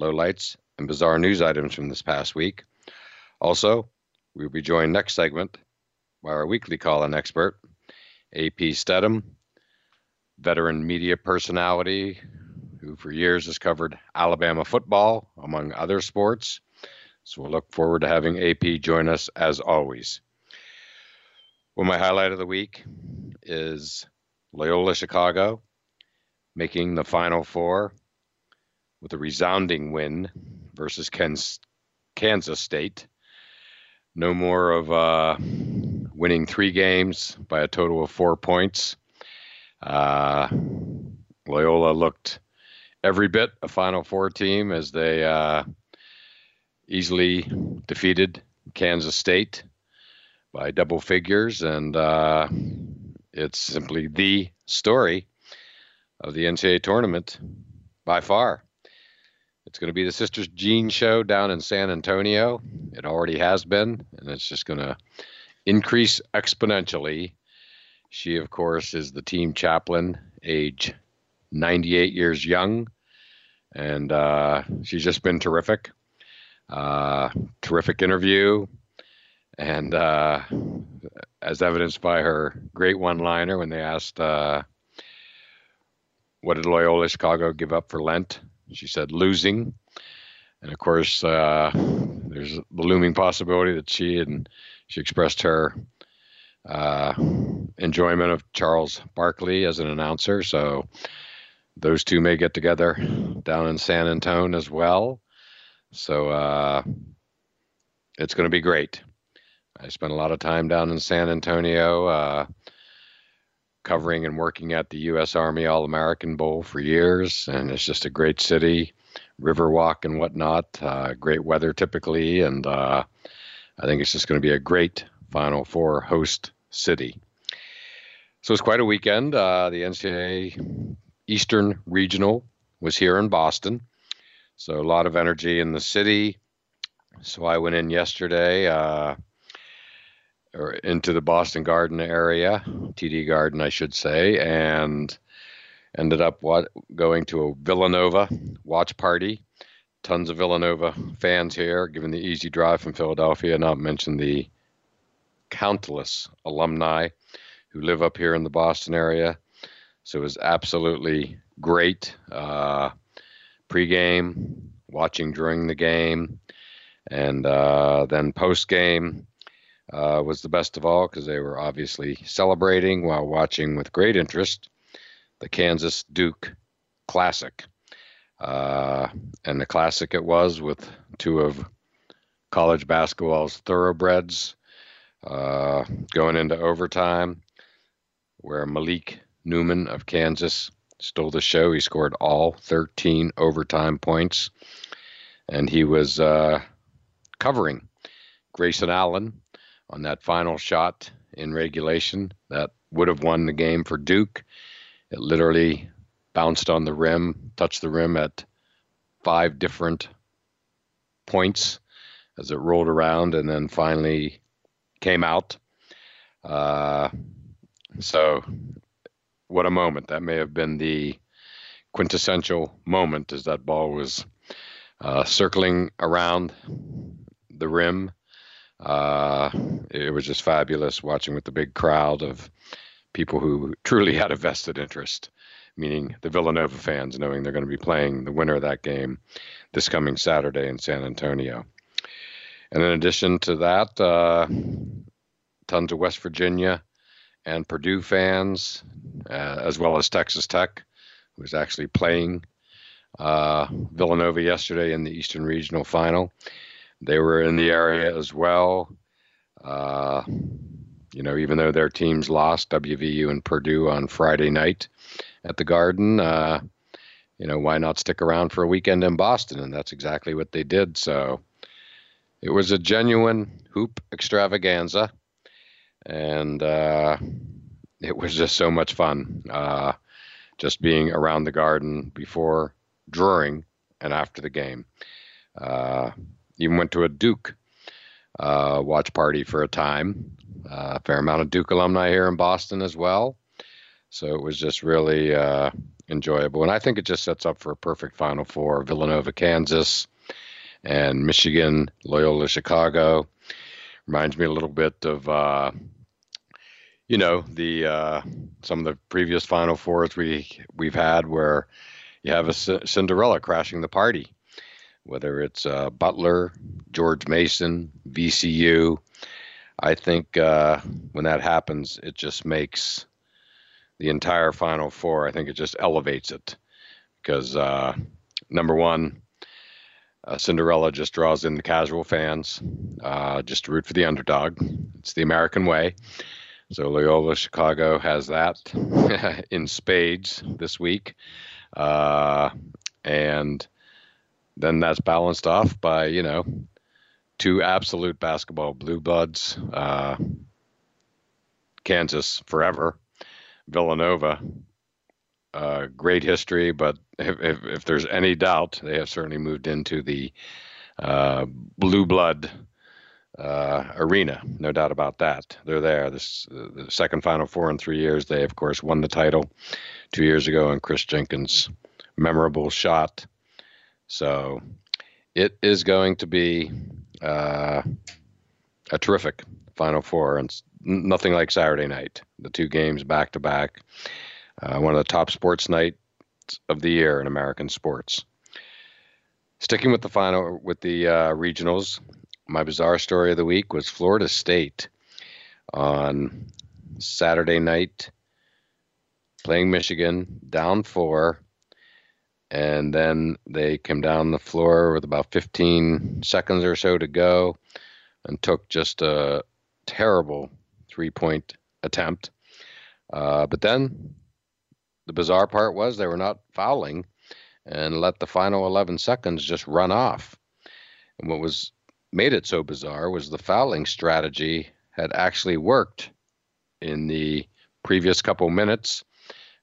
lowlights, and bizarre news items from this past week. Also, we will be joined next segment by our weekly call in expert, AP Stedham, veteran media personality who for years has covered Alabama football, among other sports. So we'll look forward to having AP join us as always. Well, my highlight of the week is Loyola Chicago making the Final Four with a resounding win versus Kansas State. No more of uh, winning three games by a total of four points. Uh, Loyola looked every bit a Final Four team as they uh, easily defeated Kansas State by double figures, and uh, it's simply the story of the NCAA tournament by far. It's going to be the Sisters Jean show down in San Antonio. It already has been, and it's just going to increase exponentially. She, of course, is the team chaplain, age 98 years young, and uh, she's just been terrific. Uh, terrific interview, and uh, as evidenced by her great one liner when they asked, uh, What did Loyola Chicago give up for Lent? She said losing. And of course, uh, there's the looming possibility that she and she expressed her uh, enjoyment of Charles Barkley as an announcer. So those two may get together down in San Antonio as well. So uh, it's going to be great. I spent a lot of time down in San Antonio uh, covering and working at the U.S. Army All American Bowl for years, and it's just a great city, Riverwalk and whatnot. Uh, great weather typically, and uh, I think it's just going to be a great Final Four host city. So it's quite a weekend. Uh, the NCAA Eastern Regional was here in Boston, so a lot of energy in the city. So I went in yesterday uh, or into the Boston Garden area, TD Garden, I should say, and ended up what, going to a Villanova watch party. Tons of Villanova fans here, given the easy drive from Philadelphia, not mention the countless alumni who live up here in the Boston area. So it was absolutely great. Uh, pre-game, watching during the game, and uh, then post-game uh, was the best of all because they were obviously celebrating while watching with great interest the Kansas Duke Classic. Uh, and the classic it was with two of college basketball's thoroughbreds uh, going into overtime, where Malik Newman of Kansas stole the show. He scored all 13 overtime points, and he was uh, covering Grayson Allen, on that final shot in regulation that would have won the game for Duke. It literally bounced on the rim, touched the rim at five different points as it rolled around and then finally came out. Uh, so, what a moment. That may have been the quintessential moment as that ball was uh, circling around the rim uh, it was just fabulous watching with the big crowd of people who truly had a vested interest. meaning the Villanova fans, knowing they're going to be playing the winner of that game this coming Saturday in San Antonio. And in addition to that, uh, tons of West Virginia and Purdue fans, uh, as well as Texas Tech, who was actually playing uh, Villanova yesterday in the Eastern Regional Final. They were in the area as well. Uh, you know, even though their teams lost, WVU and Purdue on Friday night at the Garden, uh, you know, why not stick around for a weekend in Boston? And that's exactly what they did. So it was a genuine hoop extravaganza. And uh, it was just so much fun. Uh, just being around the Garden before, during, and after the game. Even went to a Duke uh, watch party for a time. Uh, a fair amount of Duke alumni here in Boston as well. So it was just really uh, enjoyable. And I think it just sets up for a perfect Final Four Villanova, Kansas, and Michigan, Loyola, Chicago. Reminds me a little bit of. Uh, you know the uh, some of the previous Final Fours we we've had where you have a C- Cinderella crashing the party, whether it's uh, Butler, George Mason, VCU. I think uh, when that happens, it just makes the entire Final Four. I think it just elevates it because uh, number one, uh, Cinderella just draws in the casual fans, uh, just to root for the underdog. It's the American way. So Loyola Chicago has that in spades this week. Uh, and then that's balanced off by, you know, two absolute basketball blue. Uh, Kansas forever, Villanova, uh, great history, but if, if, if, there's any doubt, they have certainly moved into the uh, blue blood uh, arena. No doubt about that. They're there. This the second Final Four in three years. They of course won the title two years ago in Kris Jenkins' memorable shot. So it is going to be uh, a terrific Final Four, and nothing like Saturday night. The two games back to back. Uh, one of the top sports nights of the year in American sports. Sticking with the final with the uh, regionals, my bizarre story of the week was Florida State on Saturday night playing Michigan down four. And then they came down the floor with about 15 seconds or so to go and took just a terrible three point attempt. Uh, but then the bizarre part was they were not fouling and let the final 11 seconds just run off. And what was made it so bizarre was the fouling strategy had actually worked in the previous couple minutes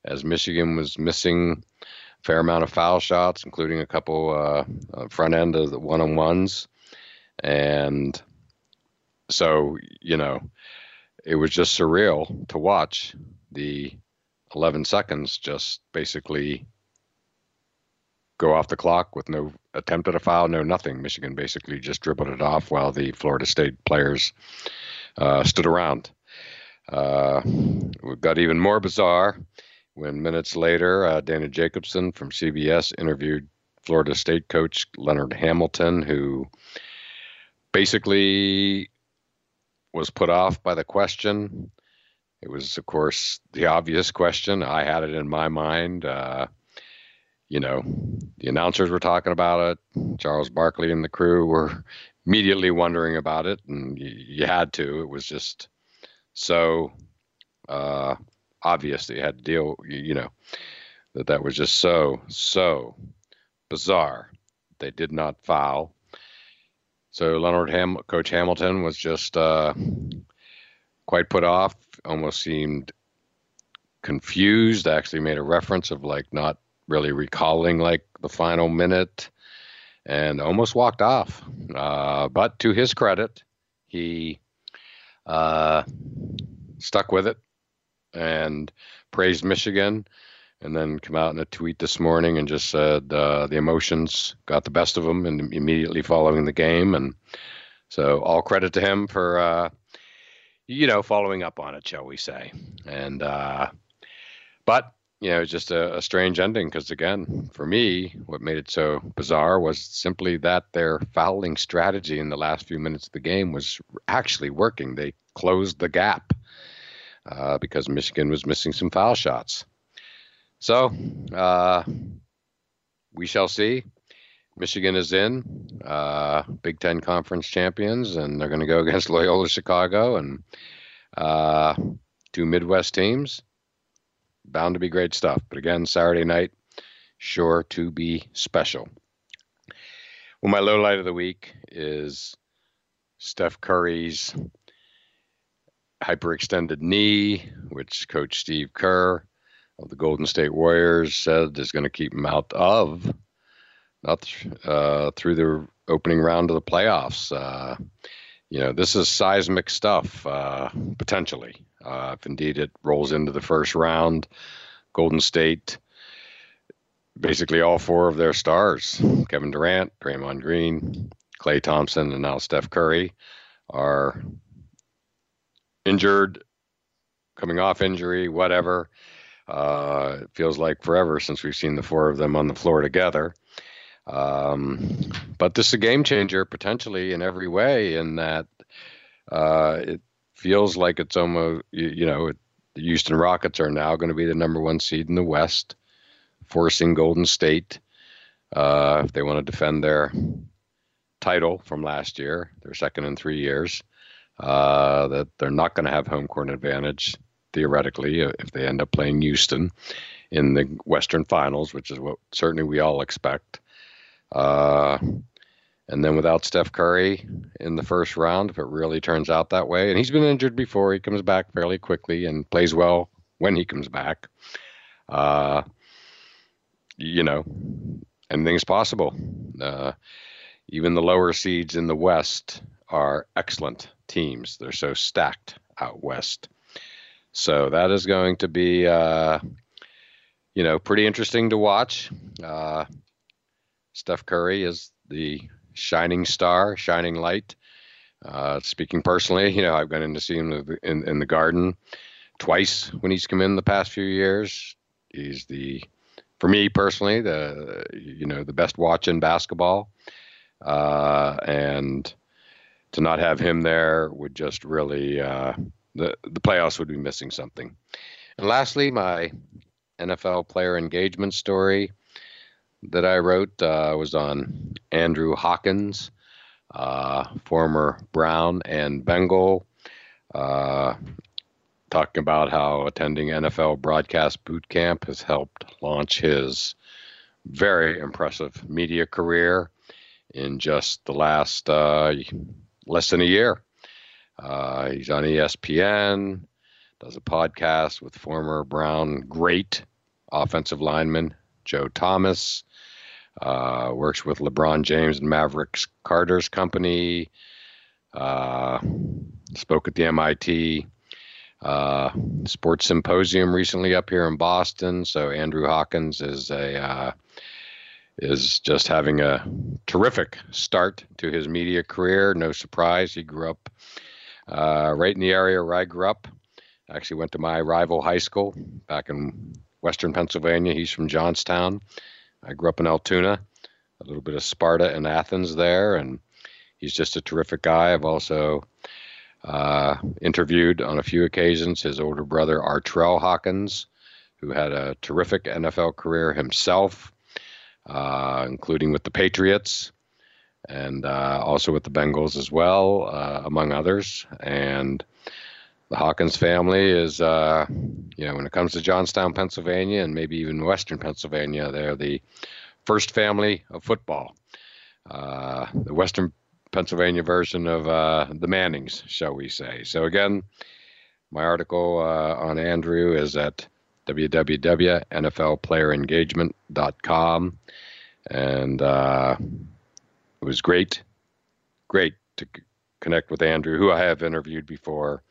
as Michigan was missing fair amount of foul shots, including a couple uh, uh, front end of the one on ones. And so, you know, it was just surreal to watch the 11 seconds just basically go off the clock with no attempt at a foul, no nothing. Michigan basically just dribbled it off while the Florida State players uh, stood around. Uh, it got even more bizarre when minutes later, uh, Dana Jacobson from CBS interviewed Florida State coach Leonard Hamilton, who basically was put off by the question. It was, of course, the obvious question. I had it in my mind. Uh, you know, the announcers were talking about it. Charles Barkley and the crew were immediately wondering about it, and you, you had to. It was just so uh, obvious that you had to deal. You know, that that was just so so bizarre. They did not foul. So Leonard Ham, Coach Hamilton was just uh, quite put off. Almost seemed confused. Actually, made a reference of like not really recalling like the final minute and almost walked off. Uh, but to his credit, he uh, stuck with it and praised Michigan. And then come out in a tweet this morning and just said uh, the emotions got the best of him, and immediately following the game. And so all credit to him for, uh, you know, following up on it, shall we say. And, uh, but you know, it's just a, a strange ending because, again, for me, what made it so bizarre was simply that their fouling strategy in the last few minutes of the game was actually working. They closed the gap uh, because Michigan was missing some foul shots. So, uh, we shall see. Michigan is in, uh, Big Ten Conference champions, and they're going to go against Loyola Chicago and uh, two Midwest teams bound to be great stuff. But again, Saturday night, sure to be special. Well, my low light of the week is Steph Curry's hyperextended knee, which Coach Steve Kerr of the Golden State Warriors said is going to keep him out of, not uh, through the opening round of the playoffs. Uh, you know, this is seismic stuff, uh, potentially. Uh, if indeed it rolls into the first round, Golden State, basically all four of their stars, Kevin Durant, Draymond Green, Klay Thompson, and now Steph Curry, are injured, coming off injury, whatever. Uh, it feels like forever since we've seen the four of them on the floor together. Um, but this is a game changer potentially in every way, in that uh, it feels like it's almost you, you know it, the Houston Rockets are now going to be the number one seed in the West, forcing Golden State uh, if they want to defend their title from last year, their second in three years, uh, that they're not going to have home court advantage theoretically uh, if they end up playing Houston in the Western Finals, which is what certainly we all expect. Uh, and then without Steph Curry in the first round, if it really turns out that way, and he's been injured before, he comes back fairly quickly and plays well when he comes back. Uh, you know, anything's possible. Uh, even the lower seeds in the West are excellent teams. They're so stacked out west. So that is going to be, uh, you know, pretty interesting to watch. Uh, Steph Curry is the shining star, shining light. Uh, speaking personally, you know, I've gone in to see him in, in the garden twice when he's come in the past few years. He's the, for me personally, the you know the best watch in basketball, uh, and to not have him there would just really uh, the the playoffs would be missing something. And lastly, my NFL player engagement story that I wrote uh, was on Andrew Hawkins, uh, former Brown and Bengal, uh, talking about how attending NFL broadcast boot camp has helped launch his very impressive media career in just the last uh, less than a year. Uh, he's on ESPN, does a podcast with former Brown great offensive lineman Joe Thomas. Uh, works with LeBron James and Mavericks Carter's company. Uh, spoke at the MIT uh, Sports Symposium recently up here in Boston. So Andrew Hawkins is a uh, is just having a terrific start to his media career. No surprise, he grew up uh, right in the area where I grew up. Actually, went to my rival high school back in Western Pennsylvania. He's from Johnstown. I grew up in Altoona, a little bit of Sparta and Athens there, and he's just a terrific guy. I've also uh, interviewed on a few occasions his older brother Artrell Hawkins, who had a terrific NFL career himself, including with the Patriots and uh, also with the Bengals as well, uh, among others. And the Hawkins family is, uh, you know, when it comes to Johnstown, Pennsylvania, and maybe even Western Pennsylvania, they're the first family of football. Uh, the Western Pennsylvania version of uh, the Mannings, shall we say. So, again, my article uh, on Andrew is at www.nflplayerengagement.com. And uh, it was great, great to c- connect with Andrew, who I have interviewed before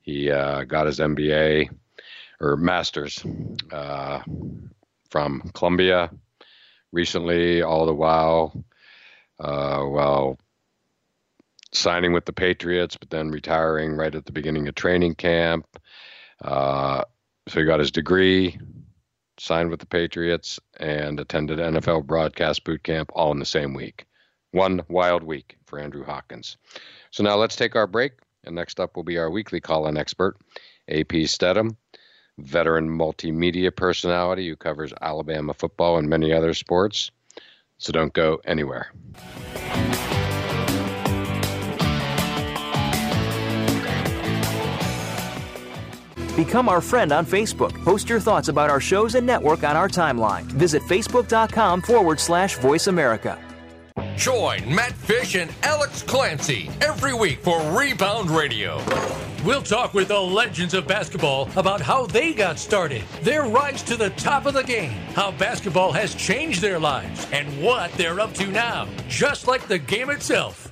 he uh, got his MBA or master's uh, from Columbia recently, all the while uh, while signing with the Patriots, but then retiring right at the beginning of training camp. Uh, so he got his degree, signed with the Patriots, and attended NFL broadcast boot camp all in the same week. One wild week for Andrew Hawkins. So now let's take our break, and next up will be our weekly call-in expert, AP Stedham, veteran multimedia personality who covers Alabama football and many other sports. So don't go anywhere. Become our friend on Facebook. Post your thoughts about our shows and network on our timeline. Visit facebook.com forward slash voice America. Join Matt Fish and Alex Clancy every week for Rebound Radio. We'll talk with the legends of basketball about how they got started, their rise to the top of the game, how basketball has changed their lives, and what they're up to now. Just like the game itself,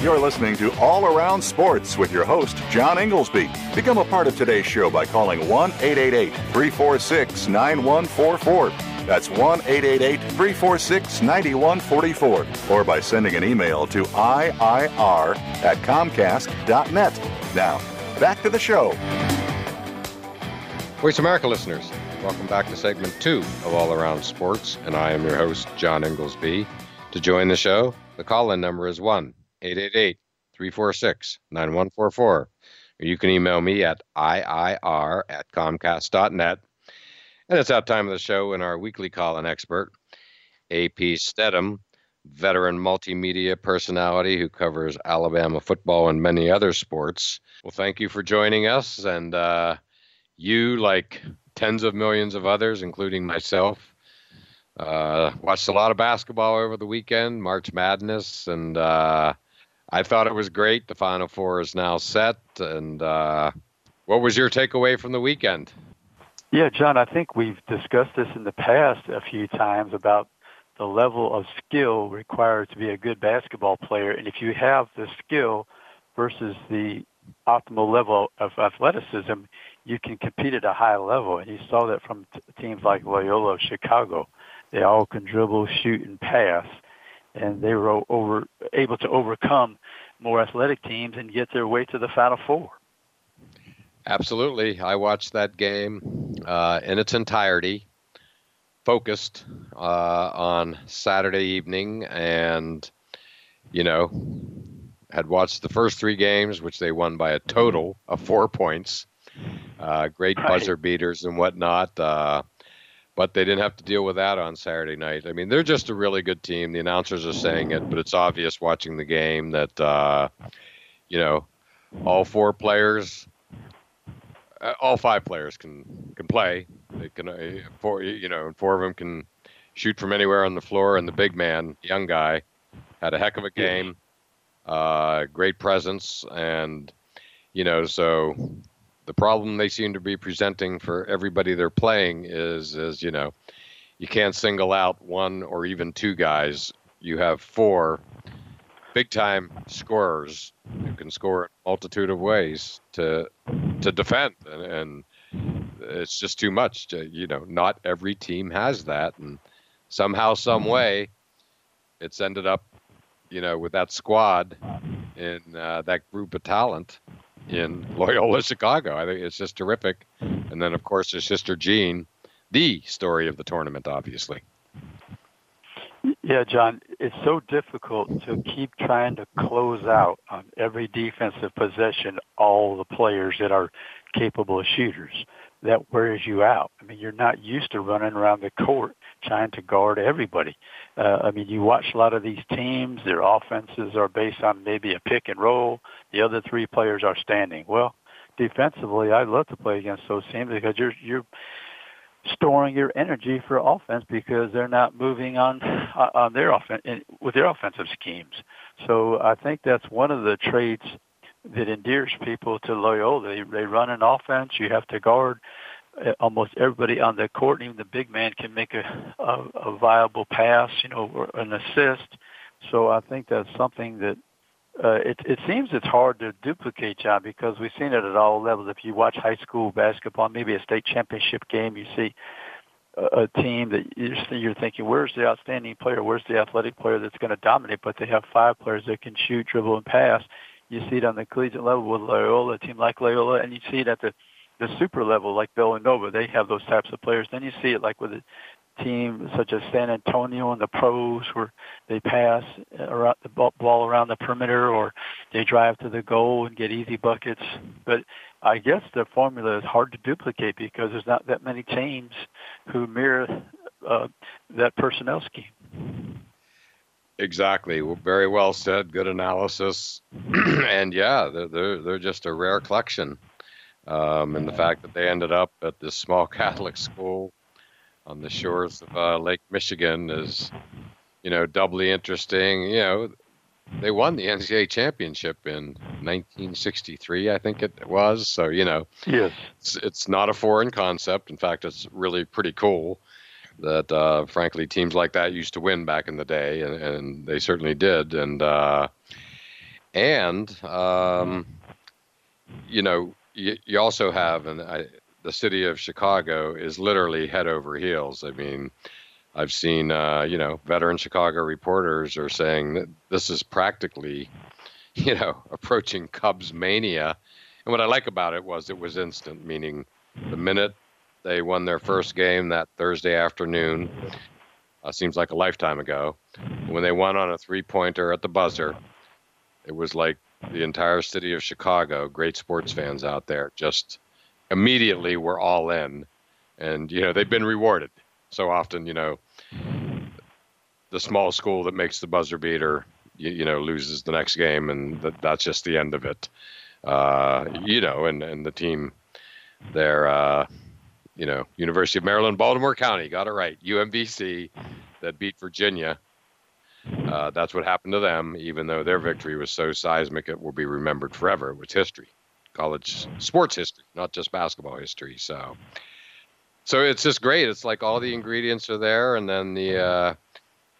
You're listening to All Around Sports with your host, John Ingoldsby. Become a part of today's show by calling 1 888 346 9144. That's 1 888 346 9144. Or by sending an email to IIR at Comcast.net. Now, back to the show. Voice America listeners, welcome back to segment two of All Around Sports, and I am your host, John Ingoldsby. To join the show, the call in number is 1 888 346 9144. Or you can email me at IIR at Comcast.net. And it's that time of the show and our weekly call in expert, AP Stedham, veteran multimedia personality who covers Alabama football and many other sports. Well, thank you for joining us. And uh, you, like tens of millions of others, including myself, uh, watched a lot of basketball over the weekend, March Madness, and uh, I thought it was great. The Final Four is now set. And uh, what was your takeaway from the weekend? Yeah, John, I think we've discussed this in the past a few times about the level of skill required to be a good basketball player. And if you have the skill versus the optimal level of athleticism, you can compete at a high level. And you saw that from t- teams like Loyola of Chicago. They all can dribble, shoot, and pass and they were over able to overcome more athletic teams and get their way to the Final Four. Absolutely, I watched that game uh, in its entirety, focused uh, on Saturday evening, and you know, had watched the first three games, which they won by a total of four points. Uh, great buzzer beaters and whatnot. But they didn't have to deal with that on Saturday night. I mean, they're just a really good team. The announcers are saying it, but it's obvious watching the game that uh, you know all four players, uh, all five players can can play. They can uh, four you know four of them can shoot from anywhere on the floor, and the big man, young guy, had a heck of a game, uh, great presence, and you know so the problem they seem to be presenting for everybody they're playing is is you know you can't single out one or even two guys. You have four big time scorers who can score in a multitude of ways to to defend. And, and it's just too much to, you know not every team has that. And somehow some way it's ended up you know with that squad in uh, that group of talent in Loyola, Chicago. I think it's just terrific. And then, of course, his sister Jean, the story of the tournament, obviously. Yeah, John, it's so difficult to keep trying to close out on every defensive possession all the players that are capable of shooters. That wears you out. I mean, you're not used to running around the court trying to guard everybody. Uh, I mean, you watch a lot of these teams, their offenses are based on maybe a pick and roll. The other three players are standing. Well, defensively, I love to play against those teams because you're you're storing your energy for offense because they're not moving on on their offense with their offensive schemes. So I think that's one of the traits that endears people to Loyola. They, they run an offense. You have to guard uh, almost everybody on the court. Even the big man can make a, a, a viable pass, you know, or an assist. So I think that's something that uh, it, it seems it's hard to duplicate, John, because we've seen it at all levels. If you watch high school basketball, maybe a state championship game, you see a, a team that you're, you're thinking, where's the outstanding player? Where's the athletic player that's going to dominate? But they have five players that can shoot, dribble, and pass. You see it on the collegiate level with Loyola, a team like Loyola, and you see it at the the super level like Villanova. They have those types of players. Then you see it like with the team such as San Antonio and the pros where they pass around the ball around the perimeter or they drive to the goal and get easy buckets. But I guess the formula is hard to duplicate because there's not that many teams who mirror uh, that personnel scheme. Exactly. Very well said. Good analysis. and yeah, they're, they're, they're just a rare collection. Um, and the fact that they ended up at this small Catholic school on the shores of uh, Lake Michigan is, you know, doubly interesting. You know, they won the NCAA championship in 1963, I think it was. So you know, yes, it's, it's not a foreign concept. In fact, it's really pretty cool that, uh, frankly, teams like that used to win back in the day, and, and they certainly did. And uh, and um, you know, you, you also have, and I, the city of Chicago is literally head over heels. I mean, I've seen, uh, you know, veteran Chicago reporters are saying that this is practically, you know, approaching Cubs mania. And what I like about it was it was instant, meaning the minute they won their first game that Thursday afternoon, uh, seems like a lifetime ago, when they won on a three pointer at the buzzer, it was like the entire city of Chicago, great sports fans out there, just immediately were all in, and you know they've been rewarded so often. You know, the small school that makes the buzzer beater, you, you know, loses the next game, and that, that's just the end of it. Uh, you know, and and the team, there, uh, you know, University of Maryland, Baltimore County got it right. UMBC that beat Virginia. Uh, that's what happened to them, even though their victory was so seismic it will be remembered forever. It was history college sports history, not just basketball history. So, so it's just great. It's like all the ingredients are there, and then the, uh,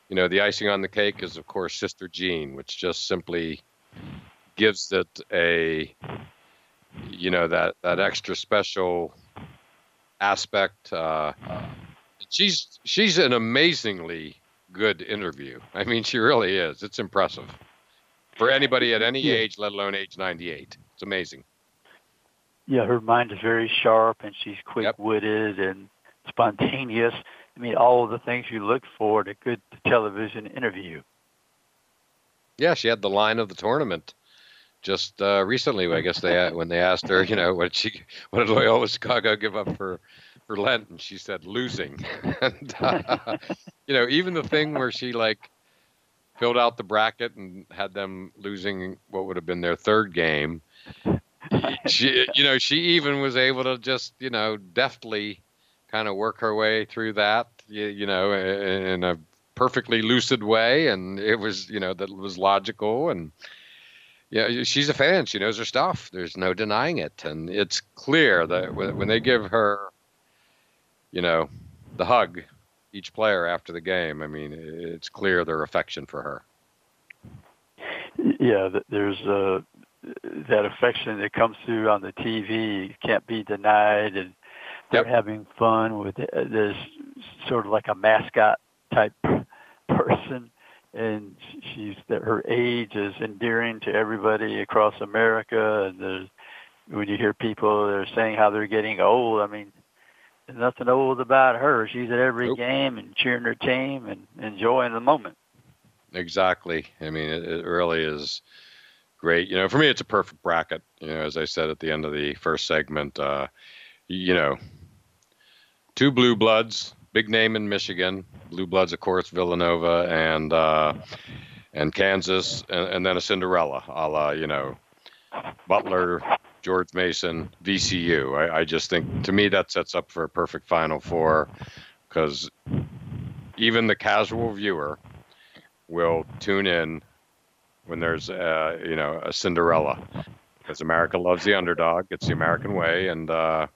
you know, the icing on the cake is of course Sister Jean, which just simply gives it a, you know, that that extra special aspect. Uh, she's she's an amazingly good interview. I mean, she really is. It's impressive for anybody at any age, let alone age 98. It's amazing yeah, her mind is very sharp and she's quick-witted yep. and spontaneous. I mean, all of the things you look for in a good television interview. Yeah, she had the line of the tournament just uh, recently. I guess they when they asked her, you know, what she what did Loyola Chicago give up for for Lent, and she said losing. and uh, you know, even the thing where she like filled out the bracket and had them losing what would have been their third game she, you know, she even was able to just, you know, deftly kind of work her way through that, you, you know, in a perfectly lucid way, and it was, you know, that was logical and. Yeah, she's a fan. She knows her stuff. There's no denying it, and it's clear that when they give her, you know, the hug, each player after the game. I mean, it's clear their affection for her. Yeah, there's a that affection that comes through on the TV can't be denied, and they're yep. having fun with uh, this sort of like a mascot type person, and she's that her age is endearing to everybody across America. And there's, when you hear people they're saying how they're getting old, I mean, there's nothing old about her. She's at every nope. game and cheering her team and enjoying the moment. Exactly. I mean, it, it really is great. You know, for me, it's a perfect bracket. You know, as I said at the end of the first segment, uh, you know, two blue bloods, big name in Michigan. Blue bloods, of course, Villanova and uh, and Kansas, and, and, then a Cinderella, a la you know, Butler, George Mason, VCU. I, I just think to me that sets up for a perfect Final Four because even the casual viewer will tune in when there's uh, you know a Cinderella because America loves the underdog. It's the American way, and uh,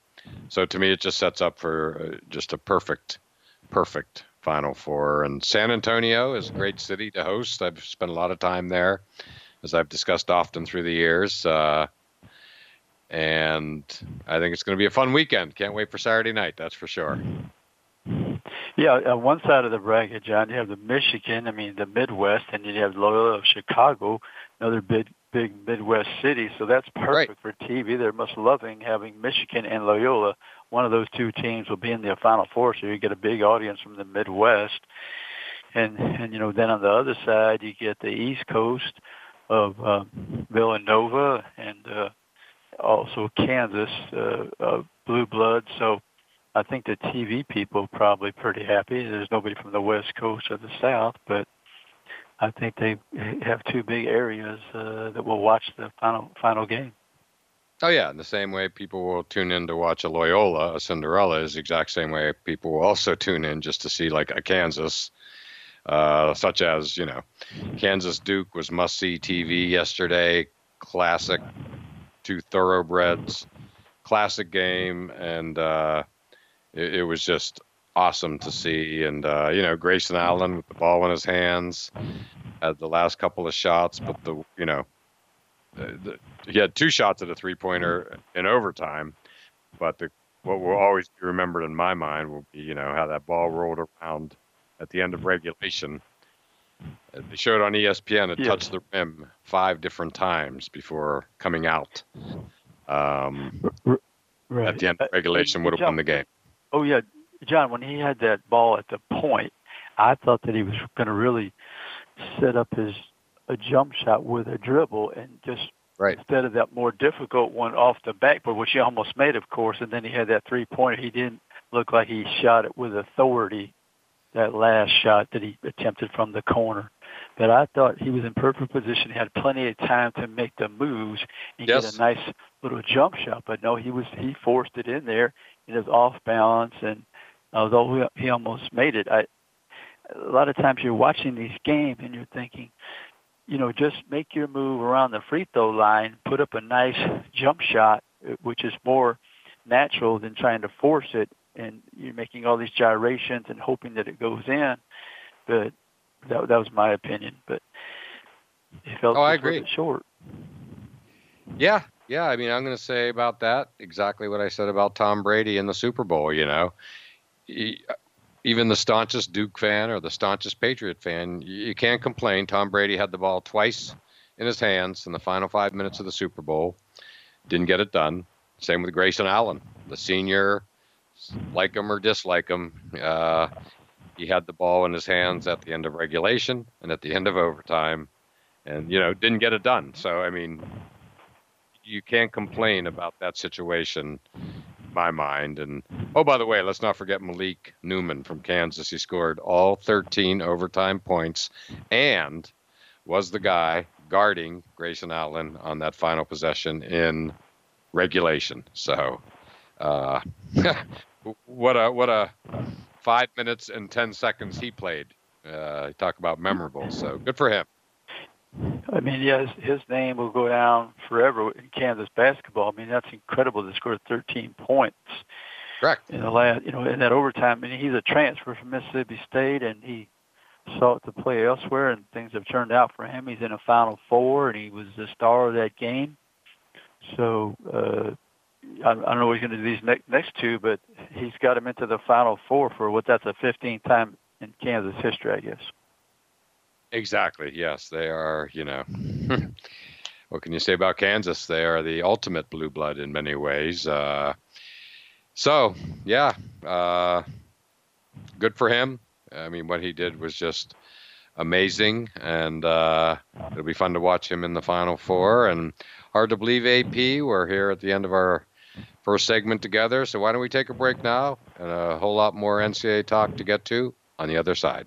so to me it just sets up for uh, just a perfect, perfect Final Four. And San Antonio is a great city to host. I've spent a lot of time there, as I've discussed often through the years. Uh, and I think it's going to be a fun weekend. Can't wait for Saturday night, that's for sure. Yeah, on one side of the bracket, John, you have the Michigan, I mean the Midwest, and then you have Loyola of Chicago, another big big Midwest city. So that's perfect right. for TV. They're most loving having Michigan and Loyola. One of those two teams will be in the Final Four, so you get a big audience from the Midwest. And and you know then on the other side you get the East Coast of uh, Villanova and uh, also Kansas uh, uh, blue blood. So I think the TV people are probably pretty happy. There's nobody from the West Coast or the South, but I think they have two big areas uh, that will watch the final final game. Oh yeah, in the same way people will tune in to watch a Loyola, a Cinderella is the exact same way people will also tune in just to see like a Kansas, uh, such as you know, Kansas Duke was must see TV yesterday, classic, two thoroughbreds, classic game, and uh, it, it, was just awesome to see. And uh, you know, Grayson Allen with the ball in his hands had the last couple of shots, but the you know, the, the, he had two shots at a three pointer in overtime. But the what will always be remembered in my mind will be you know how that ball rolled around at the end of regulation. They showed on ESPN it yeah. touched the rim five different times before coming out. Um, right. At the end of uh, regulation, would have won the game. Oh yeah, John, when he had that ball at the point, I thought that he was going to really set up his a jump shot with a dribble and just right. instead of that more difficult one off the backboard, which he almost made, of course, and then he had that three pointer. He didn't look like he shot it with authority. That last shot that he attempted from the corner, but I thought he was in perfect position. He had plenty of time to make the moves and yes. get a nice little jump shot. But no, he was he forced it in there. It was off balance, and although he almost made it, I a lot of times you're watching these games and you're thinking, you know, just make your move around the free throw line, put up a nice jump shot, uh, which is more natural than trying to force it, and you're making all these gyrations and hoping that it goes in. But that that was my opinion. But it felt oh, I agree. short. Yeah, yeah. I mean, I'm going to say about that exactly what I said about Tom Brady in the Super Bowl. You know, even the staunchest Duke fan or the staunchest Patriot fan, you can't complain. Tom Brady had the ball twice in his hands in the final five minutes of the Super Bowl, didn't get it done. Same with Grayson Allen, the senior, like him or dislike him. Uh, he had the ball in his hands at the end of regulation and at the end of overtime, and you know didn't get it done. So I mean, you can't complain about that situation my mind. And oh, by the way, let's not forget Malik Newman from Kansas. He scored all 13 overtime points and was the guy guarding Grayson Allen on that final possession in regulation. So, uh, what a what a five minutes and ten seconds he played. Uh, talk about memorable. So good for him. I mean, yeah, his, his name will go down forever in Kansas basketball. I mean, that's incredible to score 13 points. Correct. In the last, you know, in that overtime. I mean, he's a transfer from Mississippi State, and he sought to play elsewhere, and things have turned out for him. He's in a Final Four, and he was the star of that game. So uh, I, I don't know what he's going to do these next next two, but he's got him into the Final Four for what that's a 15th time in Kansas history, I guess. Exactly. Yes, they are. You know, what can you say about Kansas? They are the ultimate blue blood in many ways. Uh, so, yeah, uh, good for him. I mean, what he did was just amazing, and uh, it'll be fun to watch him in the Final Four. And hard to believe, AP, we're here at the end of our first segment together. So why don't we take a break now and a whole lot more NCAA talk to get to on the other side.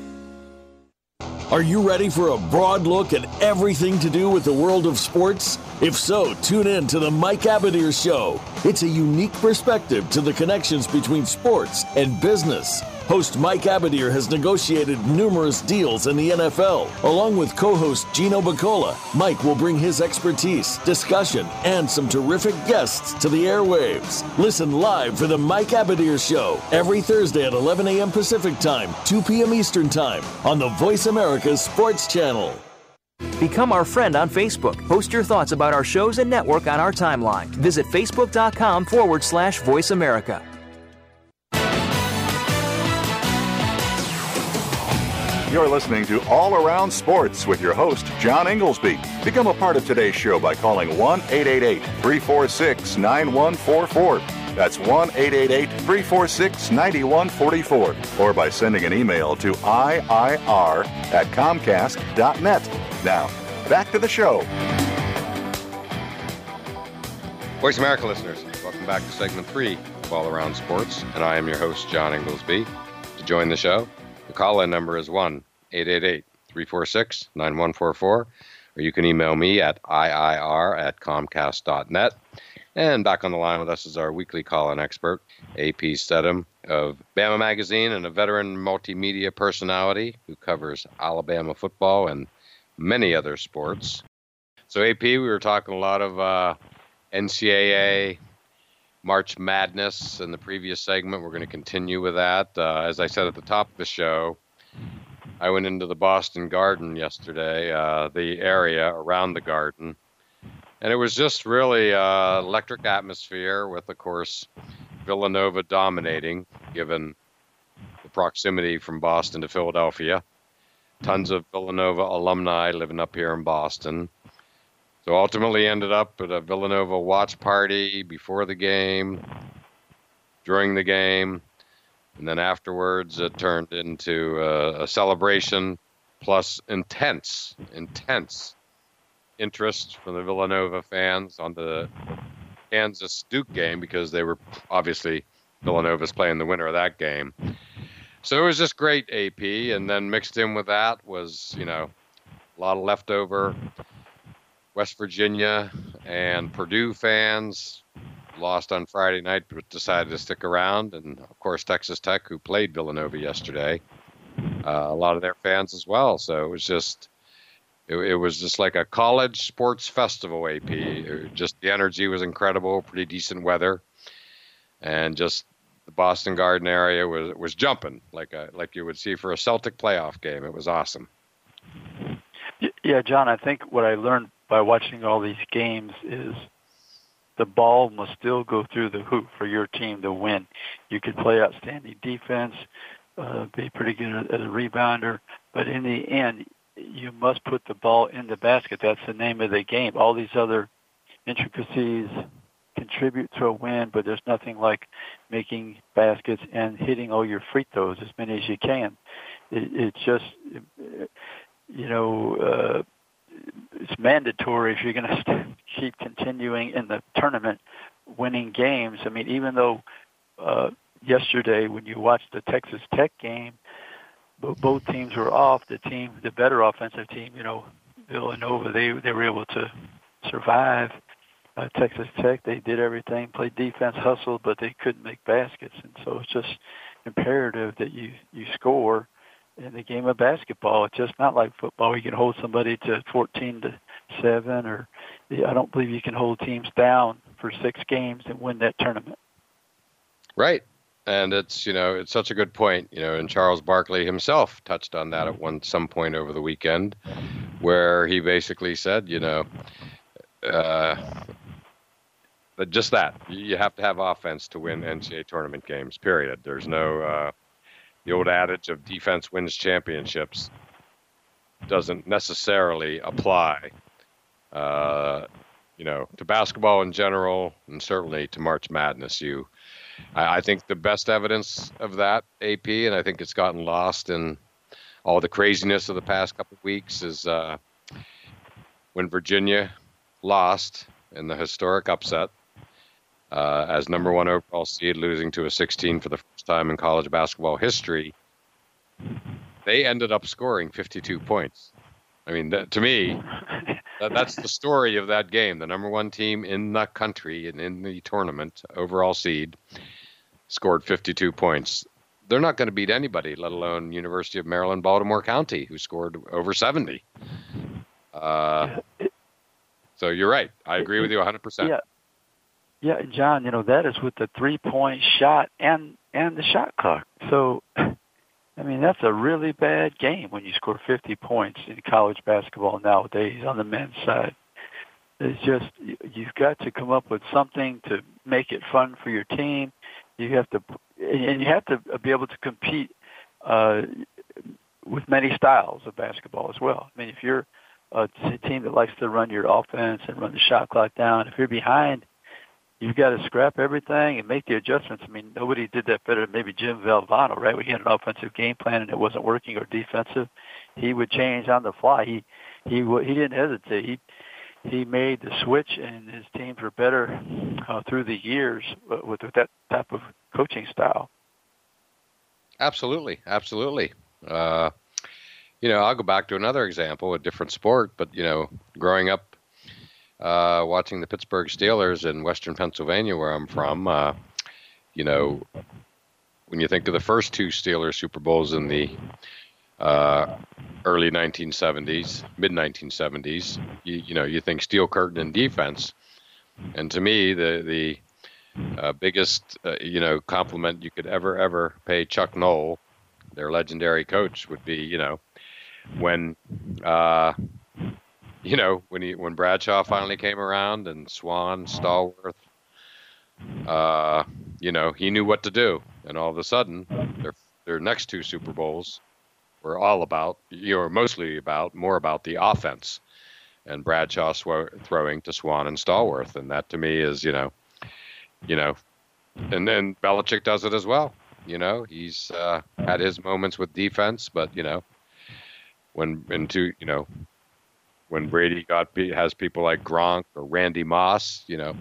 Are you ready for a broad look at everything to do with the world of sports? If so, tune in to the Mike Abadir Show. It's a unique perspective to the connections between sports and business. Host Mike Abadir has negotiated numerous deals in the NFL. Along with co host Gino Bacola, Mike will bring his expertise, discussion, and some terrific guests to the airwaves. Listen live for the Mike Abadir Show every Thursday at 11 a.m. Pacific Time, 2 p.m. Eastern Time on the Voice America Sports Channel. Become our friend on Facebook. Post your thoughts about our shows and network on our timeline. Visit facebook.com forward slash voice America. You're listening to All Around Sports with your host, John Ingoldsby. Become a part of today's show by calling 1 888 346 9144. That's 1 888 346 9144. Or by sending an email to IIR at Comcast.net. Now, back to the show. Voice America listeners, welcome back to segment three of All Around Sports, and I am your host, John Ingoldsby. To join the show, the call in number is 1 888 346 9144, or you can email me at IIR at Comcast.net. And back on the line with us is our weekly call in expert, AP Steadham of Bama Magazine and a veteran multimedia personality who covers Alabama football and many other sports. So, AP, we were talking a lot of uh, NCAA, March Madness in the previous segment. We're going to continue with that. Uh, as I said at the top of the show, I went into the Boston Garden yesterday, uh, the area around the garden, and it was just really uh, electric atmosphere with, of course, Villanova dominating, given the proximity from Boston to Philadelphia. Tons of Villanova alumni living up here in Boston. So ultimately ended up at a Villanova watch party before the game, during the game, and then afterwards it turned into a, a celebration plus intense, intense interest from the Villanova fans on the Kansas Duke game because they were obviously Villanova's playing the winner of that game. So it was just great AP, and then mixed in with that was you know a lot of leftover West Virginia and Purdue fans lost on Friday night, but decided to stick around. And of course, Texas Tech, who played Villanova yesterday, uh, a lot of their fans as well. So it was just, it, it was just like a college sports festival. AP, just the energy was incredible, pretty decent weather, and just the Boston Garden area was was jumping like a like you would see for a Celtic playoff game. It was awesome. Yeah, John, I think what I learned by watching all these games is the ball must still go through the hoop for your team to win. You could play outstanding defense, uh, be pretty good at a rebounder, but in the end, you must put the ball in the basket. That's the name of the game. All these other intricacies contribute to a win, but there's nothing like making baskets and hitting all your free throws as many as you can. It, it's just, you know, uh, it's mandatory if you're going to keep continuing in the tournament, winning games. I mean, even though uh, yesterday when you watched the Texas Tech game, both teams were off. The team, the better offensive team, you know, Villanova, they they were able to survive. Uh, Texas Tech, they did everything, played defense, hustled, but they couldn't make baskets, and so it's just imperative that you you score in the game of basketball. It's just not like football. You can hold somebody to 14 to seven, or I don't believe you can hold teams down for six games and win that tournament. Right, and it's you know it's such a good point. You know, and Charles Barkley himself touched on that at one some point over the weekend, where he basically said, you know. Uh, just that you have to have offense to win NCAA tournament games. Period. There's no uh, the old adage of defense wins championships doesn't necessarily apply, uh, you know, to basketball in general, and certainly to March Madness. You, I, I, think the best evidence of that, AP, and I think it's gotten lost in all the craziness of the past couple of weeks, is uh, when Virginia lost in the historic upset uh, as number one overall seed, losing to a 16 for the first time in college basketball history. They ended up scoring 52 points. I mean, that, to me, that, that's the story of that game. The number one team in the country and in the tournament, overall seed, scored 52 points. They're not going to beat anybody, let alone University of Maryland, Baltimore County, who scored over 70. Uh, so you're right. I agree with you 100%. Yeah. Yeah, John, you know that is with the three-point shot and and the shot clock. So, I mean, that's a really bad game when you score 50 points in college basketball nowadays on the men's side. It's just you've got to come up with something to make it fun for your team. You have to, and you have to be able to compete uh, with many styles of basketball as well. I mean, if you're a team that likes to run your offense and run the shot clock down, if you're behind you've got to scrap everything and make the adjustments. I mean, nobody did that better than maybe Jim Valvano, right? He had an offensive game plan and it wasn't working or defensive, he would change on the fly. He he he didn't hesitate. He he made the switch, and his teams were better uh, through the years with, with that type of coaching style. Absolutely, absolutely. Uh, you know, I'll go back to another example, a different sport, but you know, growing up uh, watching the Pittsburgh Steelers in Western Pennsylvania, where I'm from. Uh, you know, when you think of the first two Steelers Super Bowls in the uh, early 1970s, mid 1970s, you, you, know, you think steel curtain and defense. And to me, the the uh, biggest uh, you know compliment you could ever ever pay Chuck Noll, their legendary coach, would be you know when uh, you know, when he when Bradshaw finally came around and Swan, Stallworth, uh, you know, he knew what to do, and all of a sudden, their their next two Super Bowls were all about, you know, mostly about more about the offense, and Bradshaw sw- throwing to Swan and Stallworth, and that to me is, you know, you know, and then Belichick does it as well. You know, he's uh, had his moments with defense, but you know, when into you know when Brady got has people like Gronk or Randy Moss, you know,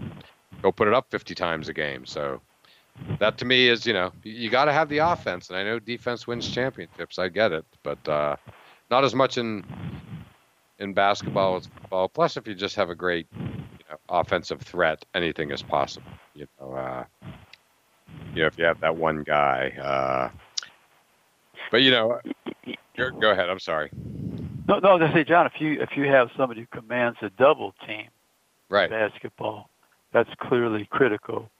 go put it up 50 times a game. So that to me is, you know, you got to have the offense, and I know defense wins championships. I get it, but uh, not as much in in basketball as football. Plus, if you just have a great you know, offensive threat, anything is possible. You know, uh, you know, if you have that one guy. Uh, but you know, go ahead. I'm sorry. No, no. They say, John, if you if you have somebody who commands a double team, right, basketball, that's clearly critical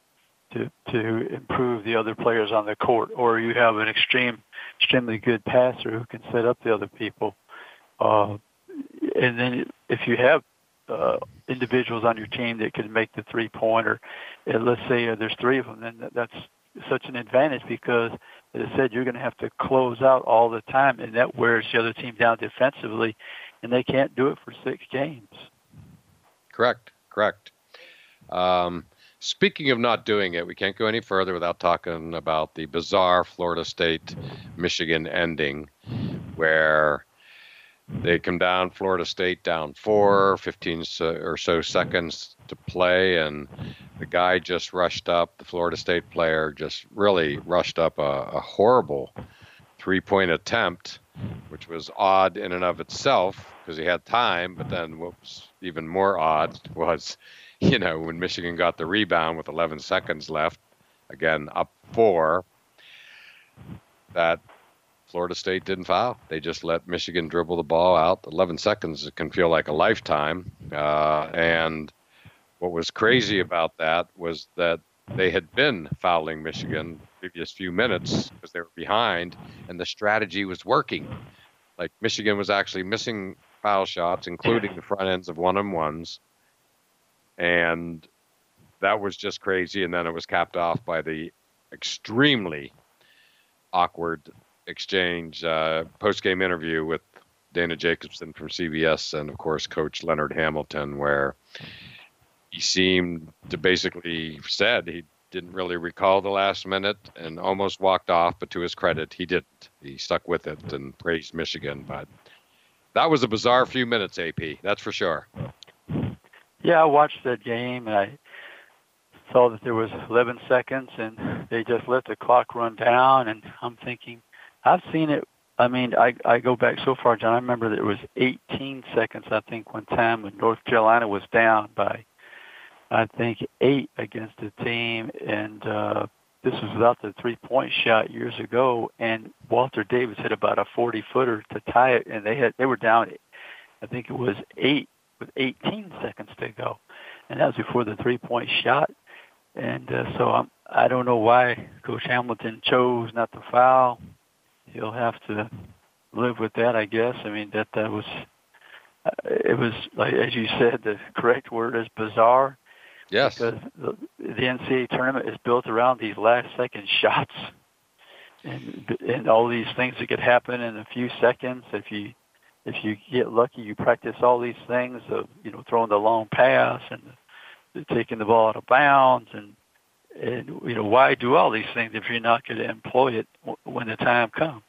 to to improve the other players on the court. Or you have an extreme, extremely good passer who can set up the other people. Uh, and then if you have uh, individuals on your team that can make the three pointer, and let's say uh, there's three of them, then that's such an advantage because as said, you're going to have to close out all the time, and that wears the other team down defensively, and they can't do it for six games. Correct. Correct. Um, speaking of not doing it, we can't go any further without talking about the bizarre Florida State Michigan ending, where they come down, Florida State down four, 15 or so seconds to play, and the guy just rushed up, the Florida State player just really rushed up a, a horrible three point attempt, which was odd in and of itself because he had time. But then what was even more odd was, you know, when Michigan got the rebound with 11 seconds left, again up four, that Florida State didn't foul. They just let Michigan dribble the ball out. 11 seconds can feel like a lifetime. Uh, and what was crazy about that was that they had been fouling Michigan previous few minutes because they were behind, and the strategy was working. Like Michigan was actually missing foul shots, including the front ends of one on ones, and that was just crazy. And then it was capped off by the extremely awkward exchange, uh, post game interview with Dana Jacobson from CBS, and of course, Coach Leonard Hamilton, where he seemed to basically said he didn't really recall the last minute and almost walked off, but to his credit, he didn't. He stuck with it and praised Michigan. But that was a bizarre few minutes, AP. That's for sure. Yeah, I watched that game and I saw that there was 11 seconds and they just let the clock run down. And I'm thinking, I've seen it. I mean, I I go back so far, John. I remember that it was 18 seconds. I think one time when North Carolina was down by, I think eight against a team, and uh, this was without the three-point shot years ago. And Walter Davis hit about a 40-footer to tie it, and they had they were down. I think it was eight with 18 seconds to go, and that was before the three-point shot. And uh, so I'm, I don't know why Coach Hamilton chose not to foul he'll have to live with that, I guess. I mean, that that was it was like as you said, the correct word is bizarre. Yes. Because the, the NCAA tournament is built around these last second shots, and and all these things that could happen in a few seconds. If you if you get lucky, you practice all these things of you know throwing the long pass and the, taking the ball out of bounds and and you know why do all these things if you're not going to employ it when the time comes?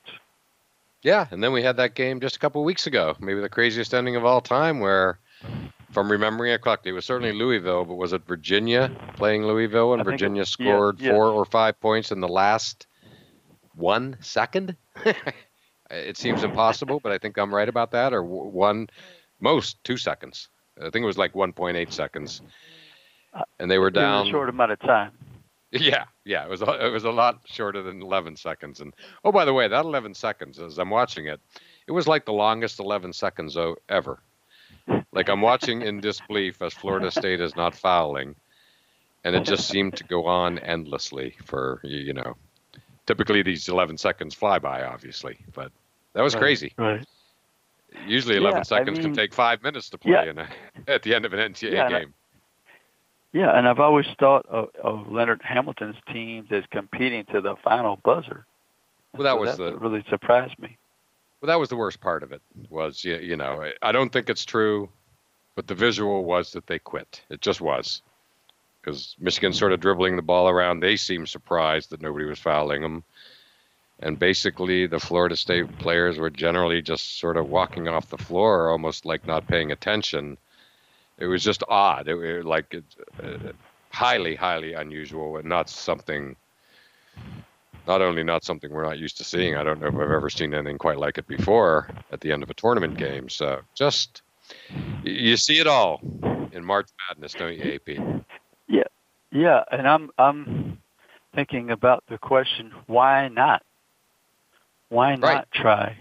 Yeah and then we had that game just a couple of weeks ago maybe the craziest ending of all time where i'm remembering it correctly it was certainly louisville but was it virginia playing louisville and virginia scored yeah, yeah. four or five points in the last one second? It seems impossible but i think i'm right about that or one most two seconds. I think it was like 1.8 seconds. Uh, and they were down a short amount of time Yeah, yeah, it was a, it was a lot shorter than 11 seconds. And oh, by the way, that 11 seconds, as I'm watching it, it was like the longest 11 seconds ever. Like I'm watching in disbelief as Florida State is not fouling, and it just seemed to go on endlessly for you know. Typically, these 11 seconds fly by, obviously, but that was right, crazy. Right. Usually, 11 yeah, seconds I mean, can take five minutes to play yeah. in a, at the end of an NCAA yeah, game. Yeah, and I've always thought of, of Leonard Hamilton's teams as competing to the final buzzer. Well, that so was that the really surprised me. Well, that was the worst part of it. Was you, you know I don't think it's true, but the visual was that they quit. It just was because Michigan sort of dribbling the ball around. They seemed surprised that nobody was fouling them, and basically the Florida State players were generally just sort of walking off the floor, almost like not paying attention it was just odd. It, it like uh, highly, highly unusual, and not something. Not only not something we're not used to seeing. I don't know if I've ever seen anything quite like it before at the end of a tournament game. So just you see it all in March Madness, don't you, AP? Yeah, yeah, and I'm I'm thinking about the question: Why not? Why not right. try?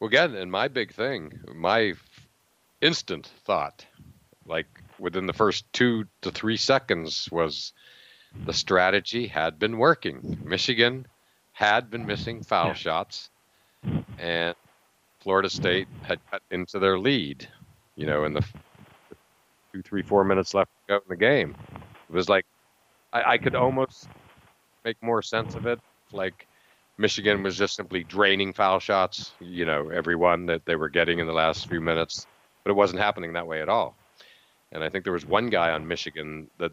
Well, again, and my big thing, my instant thought, like within the first two to three seconds, was the strategy had been working. Michigan had been missing foul yeah. shots, and Florida State had cut into their lead. You know, in the two, three, four minutes left to go in the game, it was like I, I could almost make more sense of it. Like Michigan was just simply draining foul shots, you know, every one that they were getting in the last few minutes, but it wasn't happening that way at all. And I think there was one guy on Michigan that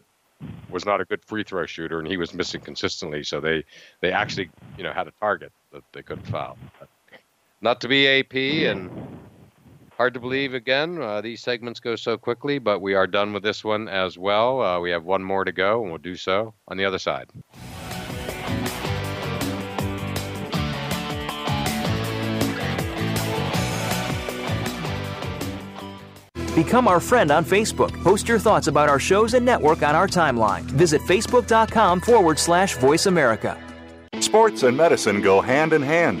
was not a good free throw shooter, and he was missing consistently. So they they actually you know had a target that they couldn't foul. But not to be AP and hard to believe again. Uh, these segments go so quickly, but we are done with this one as well. Uh, we have one more to go, and we'll do so on the other side. Become our friend on Facebook. Post your thoughts about our shows and network on our timeline. Visit facebook.com forward slash voice America. Sports and medicine go hand in hand.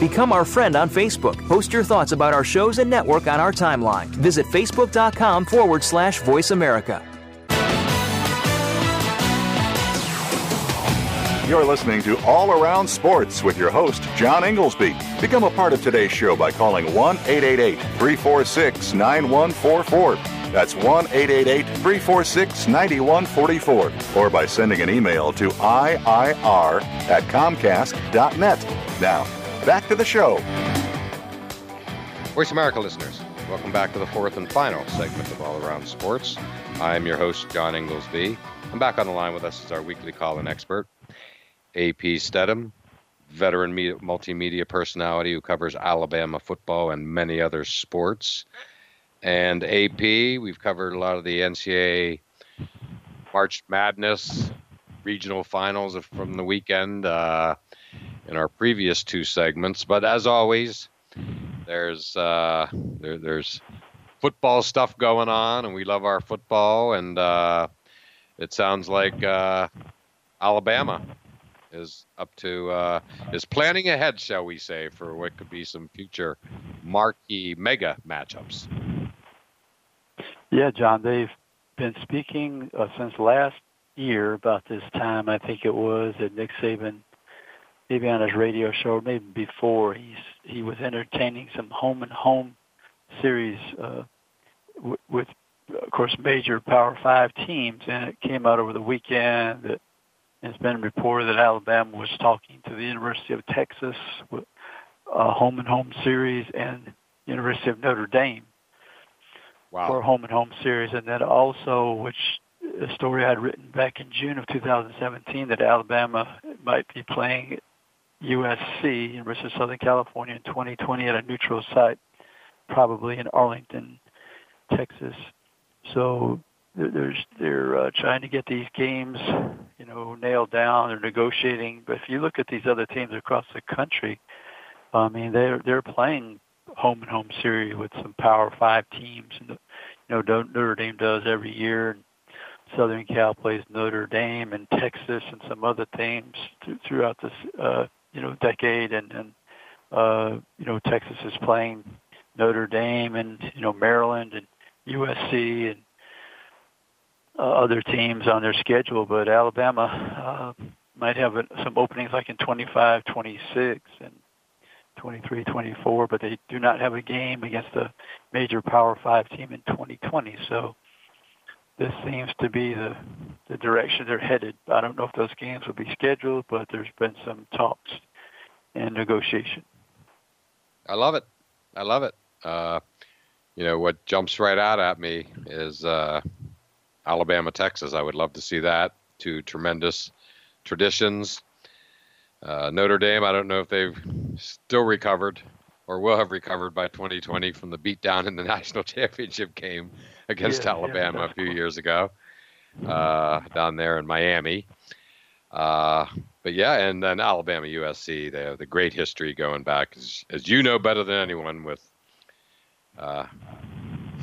Become our friend on Facebook. Post your thoughts about our shows and network on our timeline. Visit facebook.com forward slash voice America. You're listening to All Around Sports with your host, John Ingoldsby. Become a part of today's show by calling 1 888 346 9144. That's 1 888 346 9144. Or by sending an email to IIR at Comcast.net. Now, back to the show. Voice America listeners, welcome back to the fourth and final segment of All Around Sports. I'm your host, John Ingoldsby. I'm back on the line with us as our weekly call in expert, AP Steadham, veteran media, multimedia personality who covers Alabama football and many other sports. And AP, we've covered a lot of the NCAA March Madness regional finals from the weekend uh, in our previous two segments. But as always, there's uh, there, there's football stuff going on, and we love our football. And uh, it sounds like uh, Alabama is up to uh, is planning ahead, shall we say, for what could be some future marquee mega matchups. Yeah, John, they've been speaking uh, since last year about this time. I think it was that Nick Saban, maybe on his radio show, maybe before, he's he was entertaining some home and home series uh, w- with, of course, major Power Five teams, and it came out over the weekend that it's been reported that Alabama was talking to the University of Texas with a home and home series and University of Notre Dame Wow. for a home and home series, and then also, which a story I'd written back in June of 2017 that Alabama might be playing USC, University of Southern California, in 2020 at a neutral site, probably in Arlington, Texas. So there's they're uh, trying to get these games, you know, nailed down. They're negotiating. But if you look at these other teams across the country, I mean, they're they're playing home and home series with some Power Five teams, and you know Notre Dame does every year. And Southern Cal plays Notre Dame and Texas and some other teams th- throughout this uh, you know decade, and uh, you know Texas is playing Notre Dame and you know Maryland and USC and uh, other teams on their schedule, but Alabama uh, might have some openings like in 25, 26, and 23, 24, but they do not have a game against a major Power Five team in 2020. This seems to be the the direction they're headed. I don't know if those games will be scheduled, but there's been some talks and negotiation. I love it. I love it. Uh, you know what jumps right out at me is uh, Alabama, Texas. I would love to see that. Two tremendous traditions. Uh, Notre Dame, I don't know if they've still recovered or will have recovered by 2020 from the beatdown in the national championship game against yeah, Alabama yeah, a few years ago uh, down there in Miami. Uh, but yeah, and then Alabama USC, they have the great history going back, as, as you know better than anyone, with uh,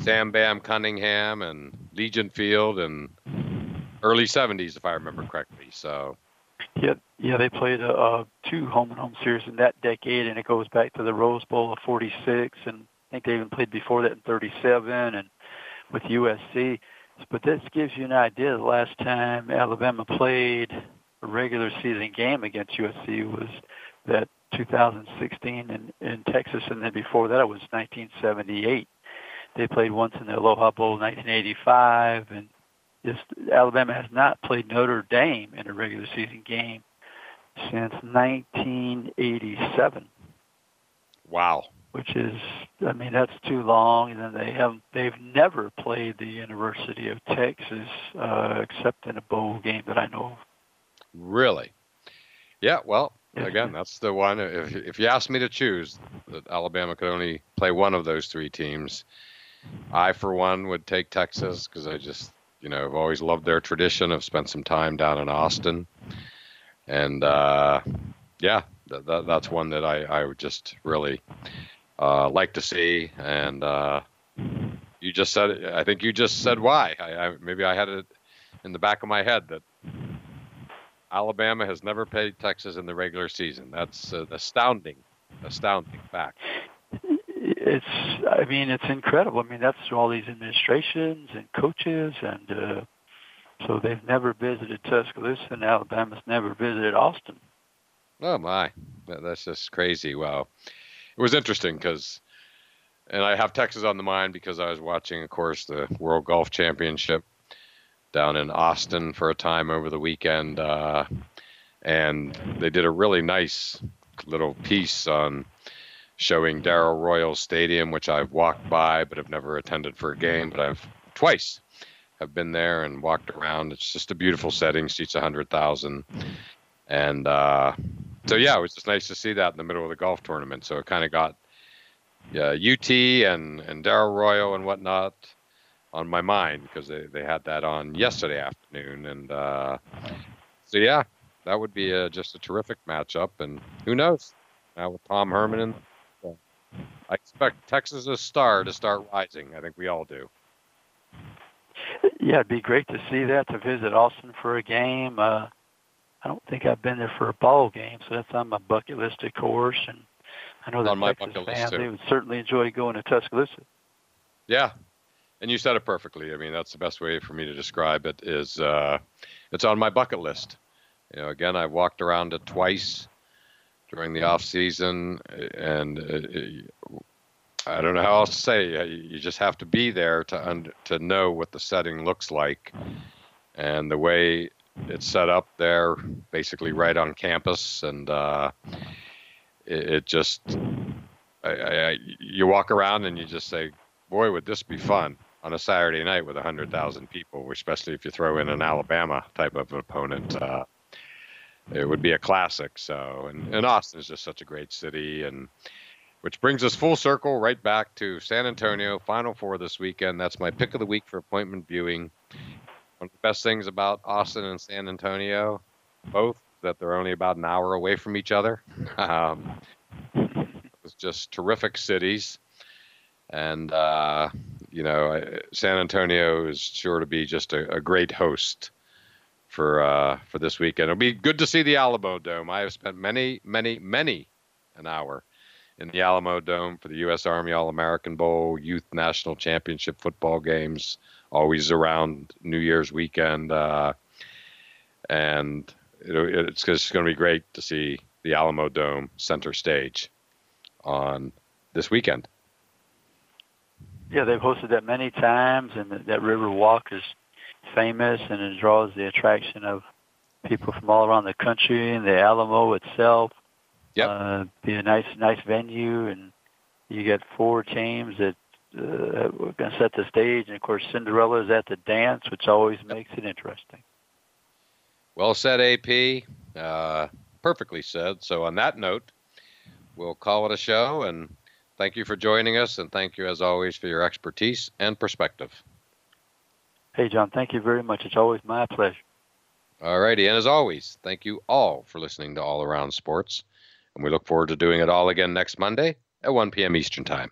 Sam Bam Cunningham and Legion Field and early 70s, if I remember correctly. So Yeah, yeah, they played uh, two home and home series in that decade, and it goes back to the Rose Bowl of '46, and I think they even played before that in '37, and with USC. But this gives you an idea. The last time Alabama played a regular season game against USC was that 2016 in, in Texas, and then before that it was 1978. They played once in the Aloha Bowl 1985, and just Alabama has not played Notre Dame in a regular season game since 1987, wow. Which is, I mean, that's too long. And then they have they've never played the University of Texas uh, except in a bowl game that I know of. Really? Yeah, well, again, that's the one. If, if you asked me to choose that Alabama could only play one of those three teams, I, for one, would take Texas because I just, you know, I've always loved their tradition. I've spent some time down in Austin. And, uh, yeah, that, that, that's one that I, I would just really uh, like to see. And uh, you just said, I think you just said why. I, I, maybe I had it in the back of my head that Alabama has never played Texas in the regular season. That's an astounding, astounding fact. It's, I mean, it's incredible. I mean, that's all these administrations and coaches, and uh, so they've never visited Tuscaloosa, and Alabama's never visited Austin. Oh my, that's just crazy. Wow, it was interesting because, and I have Texas on the mind because I was watching, of course, the World Golf Championship down in Austin for a time over the weekend, uh, and they did a really nice little piece on showing Darrell Royal Stadium, which I've walked by but have never attended for a game, but I've twice have been there and walked around. It's just a beautiful setting, seats a hundred thousand, and uh, so yeah, it was just nice to see that in the middle of the golf tournament. So it kind of got yeah, UT and and Darrell Royal and whatnot on my mind because they, they had that on yesterday afternoon, and uh, so yeah, that would be a, just a terrific matchup. And who knows now with Tom Herman and I expect Texas' star to start rising. I think we all do. Yeah, it'd be great to see that to visit Austin for a game. Uh, I don't think I've been there for a ball game, so that's on my bucket list, of course. And I know On my Texas bucket list, fans too. they would certainly enjoy going to Tuscaloosa. Yeah, and you said it perfectly. I mean, that's the best way for me to describe it. Is uh, it's on my bucket list. You know, again, I walked around it twice during the off season, and uh, I don't know how else to say. it. You just have to be there to un- to know what the setting looks like, and the way it's set up there, basically right on campus, and uh, it, it just. I, I, you walk around and you just say, boy, would this be fun on a Saturday night with 100,000 people, especially if you throw in an Alabama type of opponent. Uh, it would be a classic. So, and, and Austin is just such a great city. And which brings us full circle right back to San Antonio, Final Four this weekend. That's my pick of the week for appointment viewing. One of the best things about Austin and San Antonio, both that they're only about an hour away from each other. Um, it's just terrific cities and uh, you know San Antonio is sure to be just a, a great host for uh, for this weekend. It'll be good to see the Alamo Dome. I have spent many, many, many an hour in the Alamo Dome for the U.S. Army All American Bowl, Youth National Championship football games, always around New Year's weekend, uh, and it, it's just going to be great to see the Alamo Dome center stage on this weekend. Yeah, they've hosted that many times, and that, River Walk is famous, and it draws the attraction of people from all around the country. And the Alamo itself, Yep. uh, be a nice, nice venue, and you get four teams that uh, we're going to set the stage, and of course Cinderella is at the dance, which always makes it interesting. Well said, AP. Uh, perfectly said. So, on that note, we'll call it a show. And thank you for joining us. And thank you, as always, for your expertise and perspective. Hey, John, thank you very much. It's always my pleasure. All righty. And as always, thank you all for listening to All Around Sports. And we look forward to doing it all again next Monday at 1 p.m. Eastern Time.